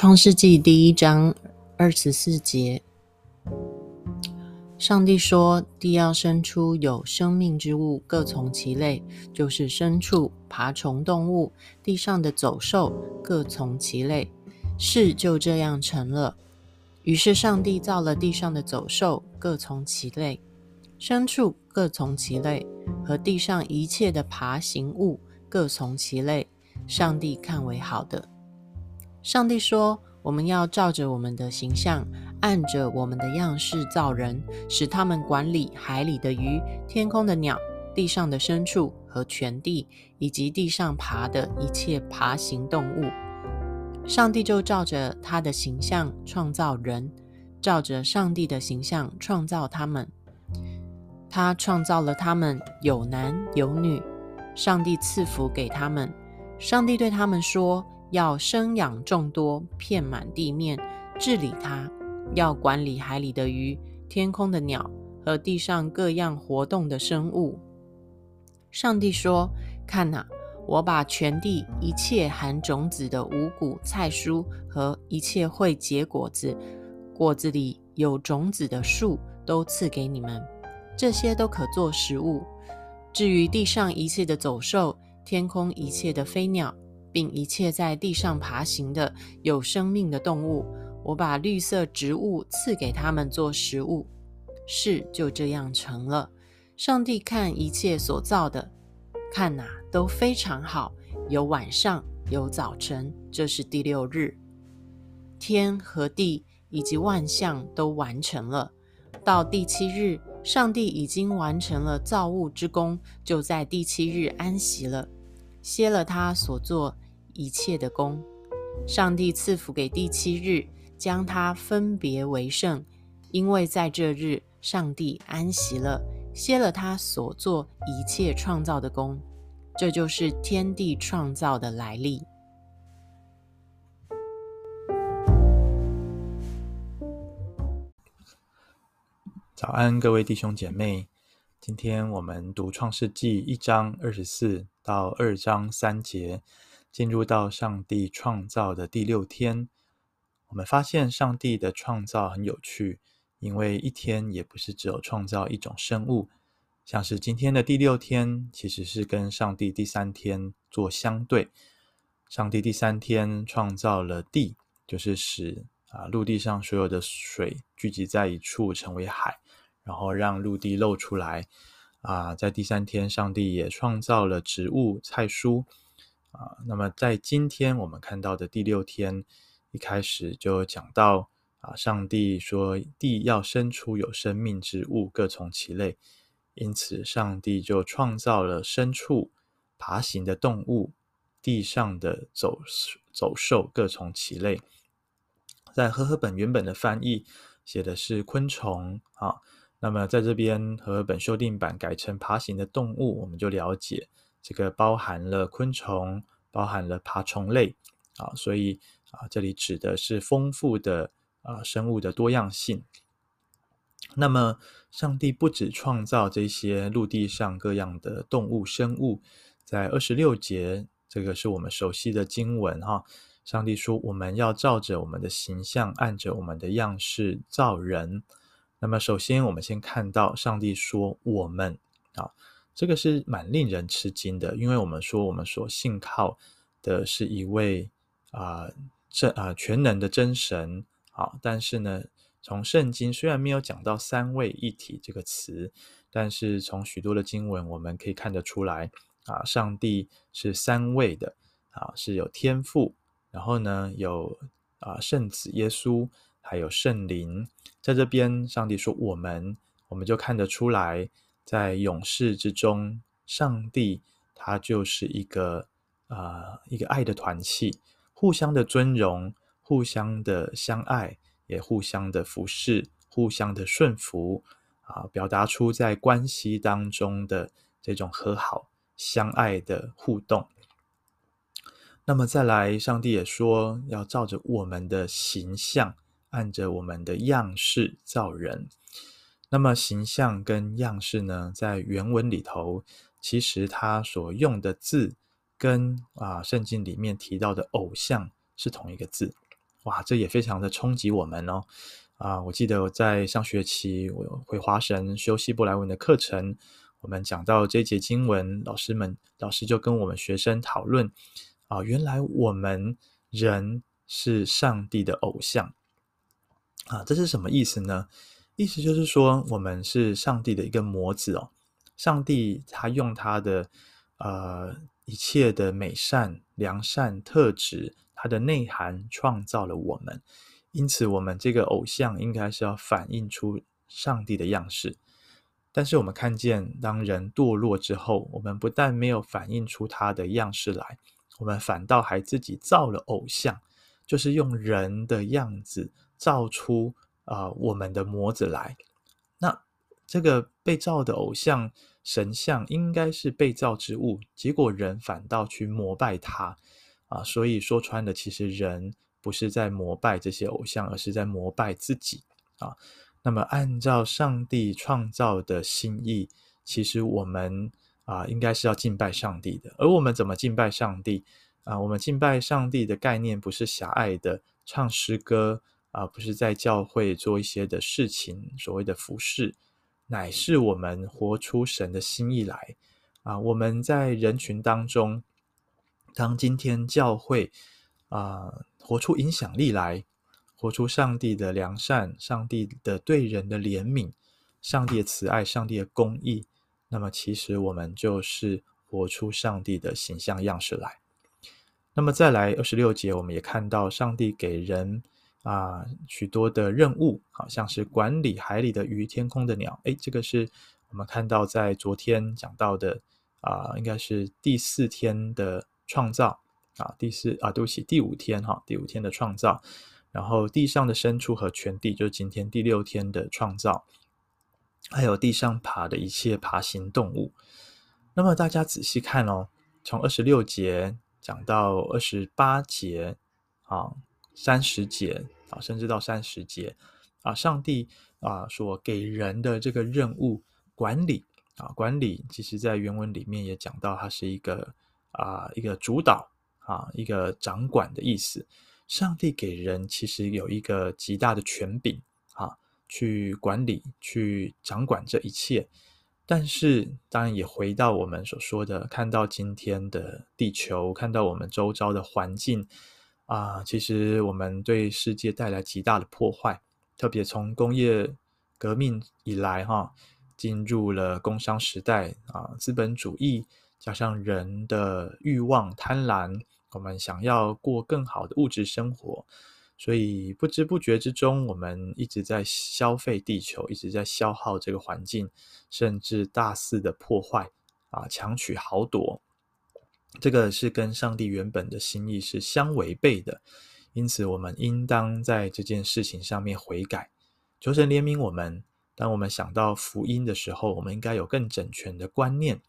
创世纪第一章二十四节，上帝说：“地要生出有生命之物，各从其类，就是牲畜、爬虫动物，地上的走兽，各从其类。”事就这样成了。于是上帝造了地上的走兽，各从其类；牲畜各从其类，和地上一切的爬行物各从其类。上帝看为好的。上帝说：“我们要照着我们的形象，按着我们的样式造人，使他们管理海里的鱼、天空的鸟、地上的牲畜和全地，以及地上爬的一切爬行动物。”上帝就照着他的形象创造人，照着上帝的形象创造他们。他创造了他们，有男有女。上帝赐福给他们。上帝对他们说。要生养众多，遍满地面，治理它；要管理海里的鱼、天空的鸟和地上各样活动的生物。上帝说：“看哪，我把全地一切含种子的五谷菜蔬和一切会结果子、果子里有种子的树都赐给你们，这些都可做食物。至于地上一切的走兽，天空一切的飞鸟。”并一切在地上爬行的有生命的动物，我把绿色植物赐给他们做食物。事就这样成了。上帝看一切所造的，看哪，都非常好。有晚上，有早晨，这是第六日。天和地以及万象都完成了。到第七日，上帝已经完成了造物之功，就在第七日安息了。歇了他所做一切的工，上帝赐福给第七日，将它分别为圣，因为在这日上帝安息了，歇了他所做一切创造的工。这就是天地创造的来历。早安，各位弟兄姐妹，今天我们读创世纪一章二十四到二章三节，进入到上帝创造的第六天。我们发现上帝的创造很有趣，因为一天也不是只有创造一种生物，像是今天的第六天，其实是跟上帝第三天做相对。上帝第三天创造了地，就是使啊陆地上所有的水聚集在一处成为海，然后让陆地露出来。啊，在第三天，上帝也创造了植物、菜蔬。啊，那么在今天我们看到的第六天，一开始就讲到啊，上帝说地要生出有生命之物，各从其类。因此，上帝就创造了牲畜、爬行的动物、地上的走走兽，各从其类。在和合本原本的翻译写的是昆虫啊。那么在这边和合本修订版改成爬行的动物，我们就了解这个包含了昆虫，包含了爬虫类啊，所以啊，这里指的是丰富的啊生物的多样性。那么，上帝不止创造这些陆地上各样的动物生物，在二十六节，这个是我们熟悉的经文哈。上帝说，我们要照着我们的形象，按着我们的样式造人。那么，首先我们先看到上帝说“我们”啊，这个是蛮令人吃惊的，因为我们说我们所信靠的是一位啊真啊全能的真神啊，但是呢，从圣经虽然没有讲到三位一体这个词，但是从许多的经文我们可以看得出来啊，上帝是三位的啊，是有天赋，然后呢有啊圣子耶稣。还有圣灵，在这边，上帝说：“我们，我们就看得出来，在勇士之中，上帝他就是一个啊、一个爱的团契，互相的尊荣，互相的相爱，也互相的服侍，互相的顺服啊，表达出在关系当中的这种和好、相爱的互动。那么再来，上帝也说要照着我们的形象。”按着我们的样式造人，那么形象跟样式呢，在原文里头，其实它所用的字跟啊圣经里面提到的偶像是同一个字哇，这也非常的冲击我们哦。啊，我记得我在上学期我回华神修希伯来文的课程，我们讲到这节经文，老师们老师就跟我们学生讨论啊，原来我们人是上帝的偶像啊，这是什么意思呢？意思就是说，我们是上帝的一个模子哦。上帝他用他的呃一切的美善、良善特质，他的内涵创造了我们。因此，我们这个偶像应该是要反映出上帝的样式。但是，我们看见当人堕落之后，我们不但没有反映出他的样式来，我们反倒还自己造了偶像，就是用人的样子造出。啊、我们的模子来，那这个被造的偶像神像应该是被造之物，结果人反倒去膜拜他啊，所以说穿了，其实人不是在膜拜这些偶像，而是在膜拜自己啊。那么按照上帝创造的心意，其实我们啊应该是要敬拜上帝的，而我们怎么敬拜上帝啊？我们敬拜上帝的概念不是狭隘的唱诗歌。啊，不是在教会做一些的事情，所谓的服饰，乃是我们活出神的心意来。啊，我们在人群当中，当今天教会啊，活出影响力来，活出上帝的良善，上帝的对人的怜悯，上帝的慈爱，上帝的公义，那么其实我们就是活出上帝的形象样式来。那么再来二十六节，我们也看到上帝给人。啊，许多的任务，好像是管理海里的鱼、天空的鸟。诶，这个是我们看到在昨天讲到的啊，应该是第四天的创造啊，第四啊，对不起，第五天哈，第五天的创造。然后地上的牲畜和全地，就是今天第六天的创造，还有地上爬的一切爬行动物。那么大家仔细看哦，从二十六节讲到二十八节啊。三十节啊，甚至到三十节啊，上帝啊所给人的这个任务管理啊，管理，其实在原文里面也讲到，它是一个啊一个主导啊一个掌管的意思。上帝给人其实有一个极大的权柄啊，去管理、去掌管这一切。但是当然也回到我们所说的，看到今天的地球，看到我们周遭的环境。啊，其实我们对世界带来极大的破坏，特别从工业革命以来，哈，进入了工商时代啊，资本主义加上人的欲望贪婪，我们想要过更好的物质生活，所以不知不觉之中，我们一直在消费地球，一直在消耗这个环境，甚至大肆的破坏啊，强取豪夺。这个是跟上帝原本的心意是相违背的，因此我们应当在这件事情上面悔改，求神怜悯我们。当我们想到福音的时候，我们应该有更整全的观念，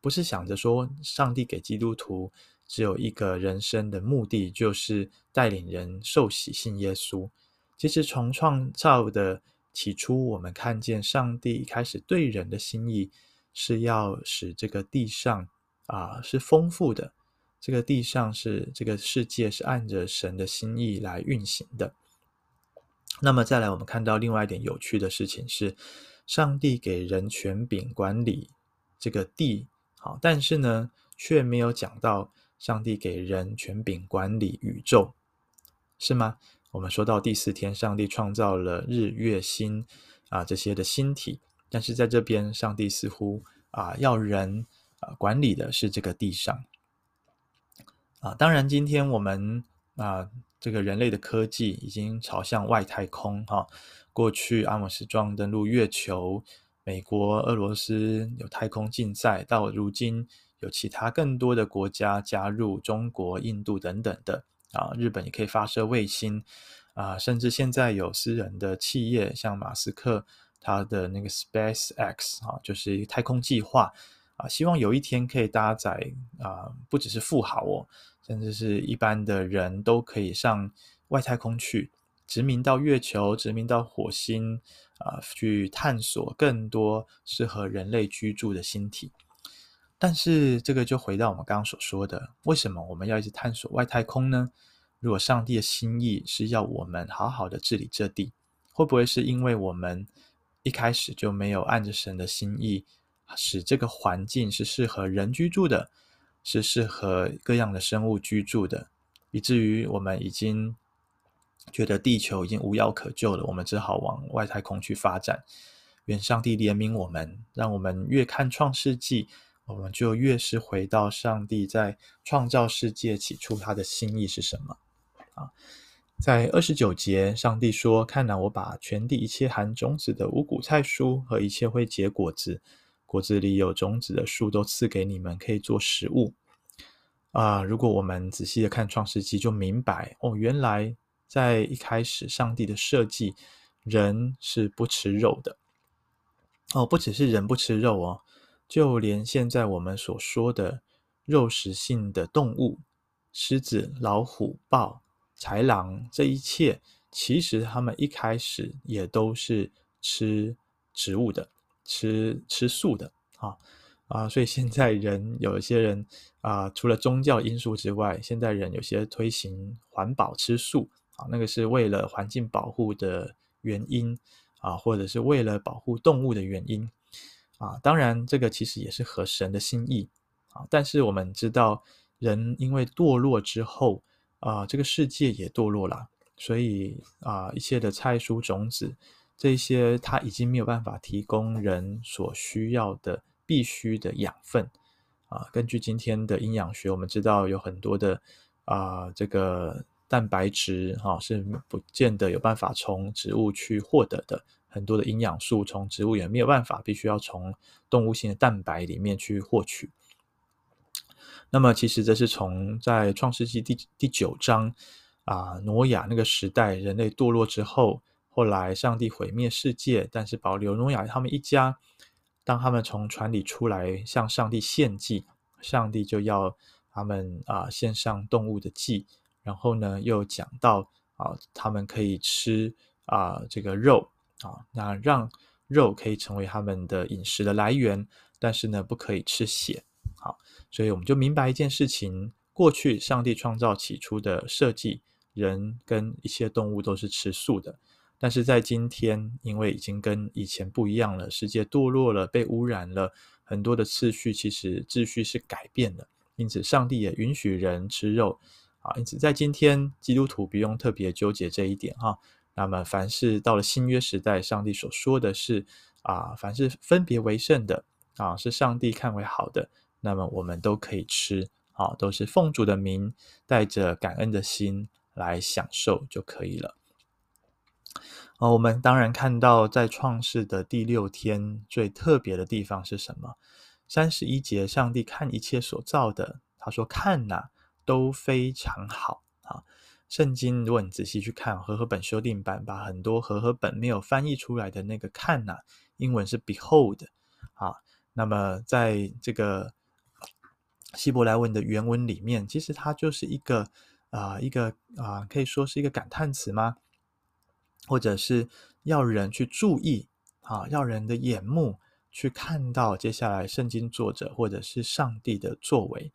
不是想着说上帝给基督徒只有一个人生的目的，就是带领人受洗信耶稣。其实从创造的起初，我们看见上帝一开始对人的心意是要使这个地上。啊，是丰富的。这个地上是这个世界是按着神的心意来运行的。那么再来，我们看到另外一点有趣的事情是，上帝给人权柄管理这个地，好，但是呢，却没有讲到上帝给人权柄管理宇宙，是吗？我们说到第四天，上帝创造了日月星啊这些的星体，但是在这边，上帝似乎啊要人。啊，管理的是这个地上啊。当然，今天我们啊，这个人类的科技已经朝向外太空哈。过去阿姆斯壮登陆月球，美国、俄罗斯有太空竞赛，到如今有其他更多的国家加入，中国、印度等等的啊。日本也可以发射卫星啊，甚至现在有私人的企业，像马斯克他的那个 Space X 啊，就是一个太空计划。啊，希望有一天可以搭载啊，不只是富豪哦，甚至是一般的人都可以上外太空去，殖民到月球，殖民到火星啊，去探索更多适合人类居住的星体。但是这个就回到我们刚刚所说的，为什么我们要一直探索外太空呢？如果上帝的心意是要我们好好的治理这地，会不会是因为我们一开始就没有按着神的心意，使这个环境是适合人居住的，是适合各样的生物居住的，以至于我们已经觉得地球已经无药可救了，我们只好往外太空去发展。愿上帝怜悯我们，让我们越看创世纪，我们就越是回到上帝在创造世界起初他的心意是什么。啊，在二十九节，上帝说：“看哪，我把全地一切含种子的五谷菜蔬和一切会结果子、果子里有种子的树都赐给你们，可以做食物。”啊，如果我们仔细的看创世纪，就明白哦，原来在一开始上帝的设计，人是不吃肉的。哦，不只是人不吃肉哦，就连现在我们所说的肉食性的动物，狮子、老虎、豹。豺狼，这一切其实他们一开始也都是吃植物的，吃吃素的啊啊！所以现在人有一些人啊，除了宗教因素之外，现在人有些推行环保吃素啊，那个是为了环境保护的原因啊，或者是为了保护动物的原因啊。当然，这个其实也是合神的心意啊。但是我们知道，人因为堕落之后。啊、这个世界也堕落了，所以啊、一切的菜蔬种子，这些它已经没有办法提供人所需要的必须的养分啊、根据今天的营养学，我们知道有很多的啊、这个蛋白质哈、是不见得有办法从植物去获得的，很多的营养素从植物也没有办法，必须要从动物性的蛋白里面去获取。那么，其实这是从在创世纪第第九章啊，挪亚那个时代，人类堕落之后，后来上帝毁灭世界，但是保留挪亚他们一家。当他们从船里出来向上帝献祭，上帝就要他们啊献上动物的祭，然后呢又讲到啊，他们可以吃啊这个肉啊，那让肉可以成为他们的饮食的来源，但是呢不可以吃血。好，所以我们就明白一件事情：过去上帝创造起初的设计，人跟一些动物都是吃素的。但是在今天，因为已经跟以前不一样了，世界堕落了，被污染了，很多的次序其实秩序是改变了。因此，上帝也允许人吃肉啊。因此，在今天，基督徒不用特别纠结这一点哈。那么，凡是到了新约时代，上帝所说的是啊，凡是分别为圣的啊，是上帝看为好的。那么我们都可以吃，啊，都是奉主的名，带着感恩的心来享受就可以了。啊，我们当然看到在创世的第六天最特别的地方是什么？三十一节，上帝看一切所造的，他说：“看呐，都非常好。”啊，圣经如果你仔细去看和合本修订版，把很多和合本没有翻译出来的那个“看呐”，英文是 “behold”，啊，那么在这个。希伯来文的原文里面，其实它就是一个啊、一个啊、可以说是一个感叹词吗？或者是要人去注意啊，要人的眼目去看到接下来圣经作者或者是上帝的作为。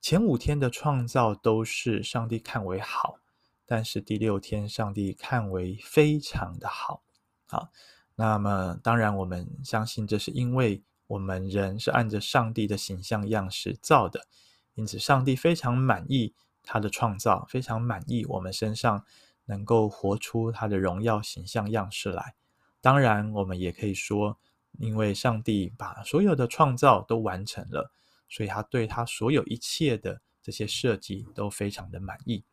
前五天的创造都是上帝看为好，但是第六天上帝看为非常的好。好，那么当然我们相信这是因为。我们人是按着上帝的形象样式造的，因此上帝非常满意他的创造，非常满意我们身上能够活出他的荣耀形象样式来。当然，我们也可以说，因为上帝把所有的创造都完成了，所以他对他所有一切的这些设计都非常的满意。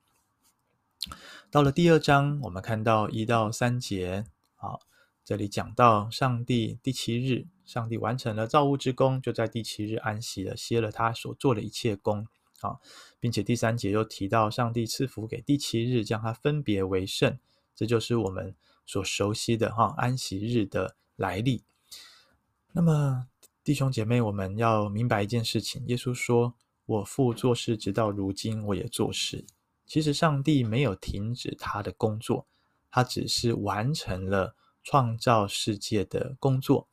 到了第二章，我们看到一到三节，好。这里讲到上帝第七日，上帝完成了造物之功，就在第七日安息了，歇了他所做的一切工啊，并且第三节又提到上帝赐福给第七日，将它分别为圣，这就是我们所熟悉的哈安息日的来历。那么弟兄姐妹，我们要明白一件事情：耶稣说：“我父做事直到如今，我也做事。”其实上帝没有停止他的工作，他只是完成了。创造世界的工作，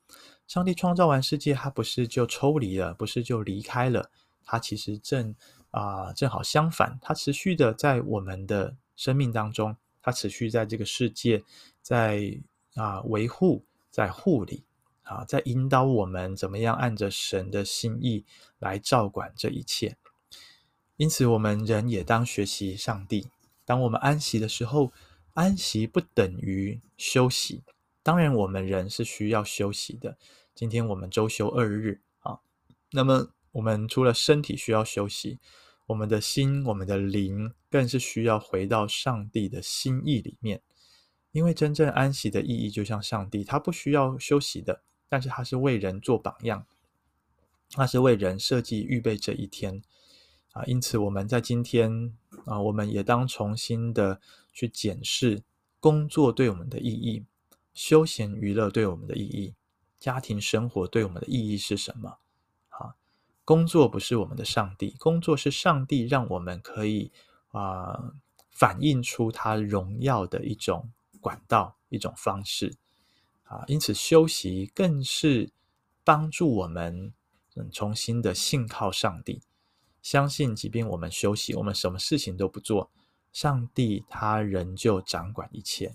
上帝创造完世界，他不是就抽离了，不是就离开了，他其实正啊、正好相反，它持续的在我们的生命当中，它持续在这个世界，在啊、维护，在护理啊，在引导我们怎么样按着神的心意来照管这一切。因此，我们人也当学习上帝。当我们安息的时候，安息不等于休息。当然，我们人是需要休息的。今天我们周休二日啊，那么我们除了身体需要休息，我们的心、我们的灵更是需要回到上帝的心意里面。因为真正安息的意义，就像上帝，他不需要休息的，但是他是为人做榜样，他是为人设计预备这一天啊。因此，我们在今天啊，我们也当重新的去检视工作对我们的意义。休闲娱乐对我们的意义，家庭生活对我们的意义是什么？工作不是我们的上帝，工作是上帝让我们可以啊、反映出他荣耀的一种管道、一种方式啊。因此，休息更是帮助我们嗯重新的信靠上帝，相信即便我们休息，我们什么事情都不做，上帝他仍旧掌管一切。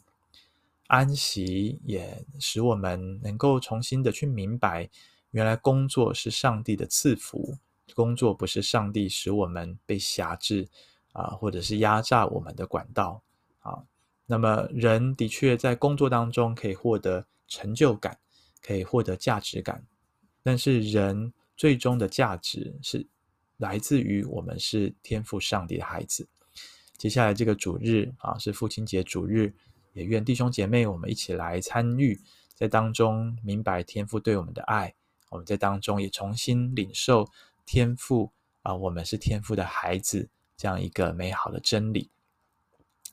安息也使我们能够重新的去明白，原来工作是上帝的赐福，工作不是上帝使我们被辖制啊，或者是压榨我们的管道啊。那么人的确在工作当中可以获得成就感，可以获得价值感，但是人最终的价值是来自于我们是天赋上帝的孩子。接下来这个主日啊，是父亲节主日。也愿弟兄姐妹，我们一起来参与，在当中明白天父对我们的爱。我们在当中也重新领受天父啊，我们是天父的孩子这样一个美好的真理。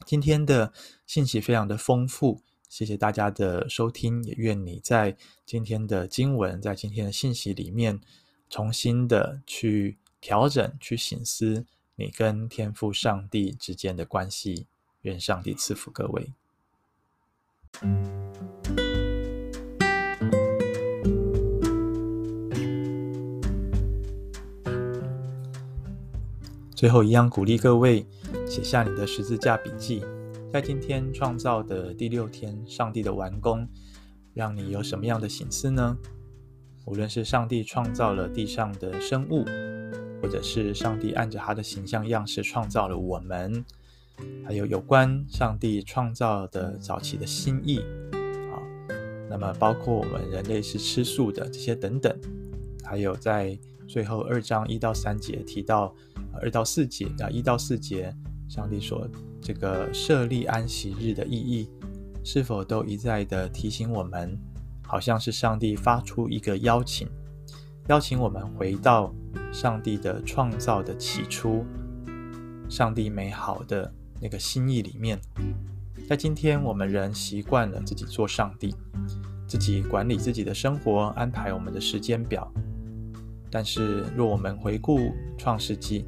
今天的信息非常的丰富，谢谢大家的收听。也愿你在今天的经文，在今天的信息里面，重新的去调整、去省思你跟天父上帝之间的关系。愿上帝赐福各位。最后，一样鼓励各位写下你的十字架笔记。在今天创造的第六天，上帝的完工，让你有什么样的省思呢？无论是上帝创造了地上的生物，或者是上帝按着他的形象样式创造了我们。还有有关上帝创造的早期的心意啊，那么包括我们人类是吃素的这些等等，还有在最后二章一到三节提到二到四节啊，一到四节上帝说这个设立安息日的意义，是否都一再的提醒我们，好像是上帝发出一个邀请，邀请我们回到上帝的创造的起初，上帝美好的。那个心意里面，在今天我们人习惯了自己做上帝，自己管理自己的生活，安排我们的时间表。但是，若我们回顾创世纪，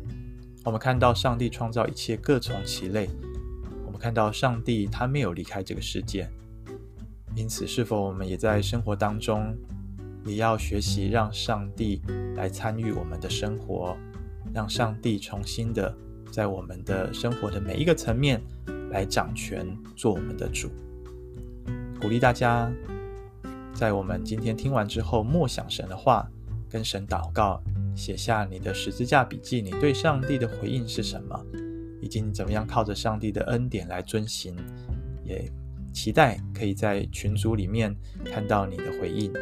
我们看到上帝创造一切各从其类，我们看到上帝他没有离开这个世界。因此，是否我们也在生活当中，也要学习让上帝来参与我们的生活，让上帝重新的。在我们的生活的每一个层面来掌权，做我们的主。鼓励大家，在我们今天听完之后，默想神的话，跟神祷告，写下你的十字架笔记。你对上帝的回应是什么？以及你怎么样靠着上帝的恩典来遵行？也期待可以在群组里面看到你的回应。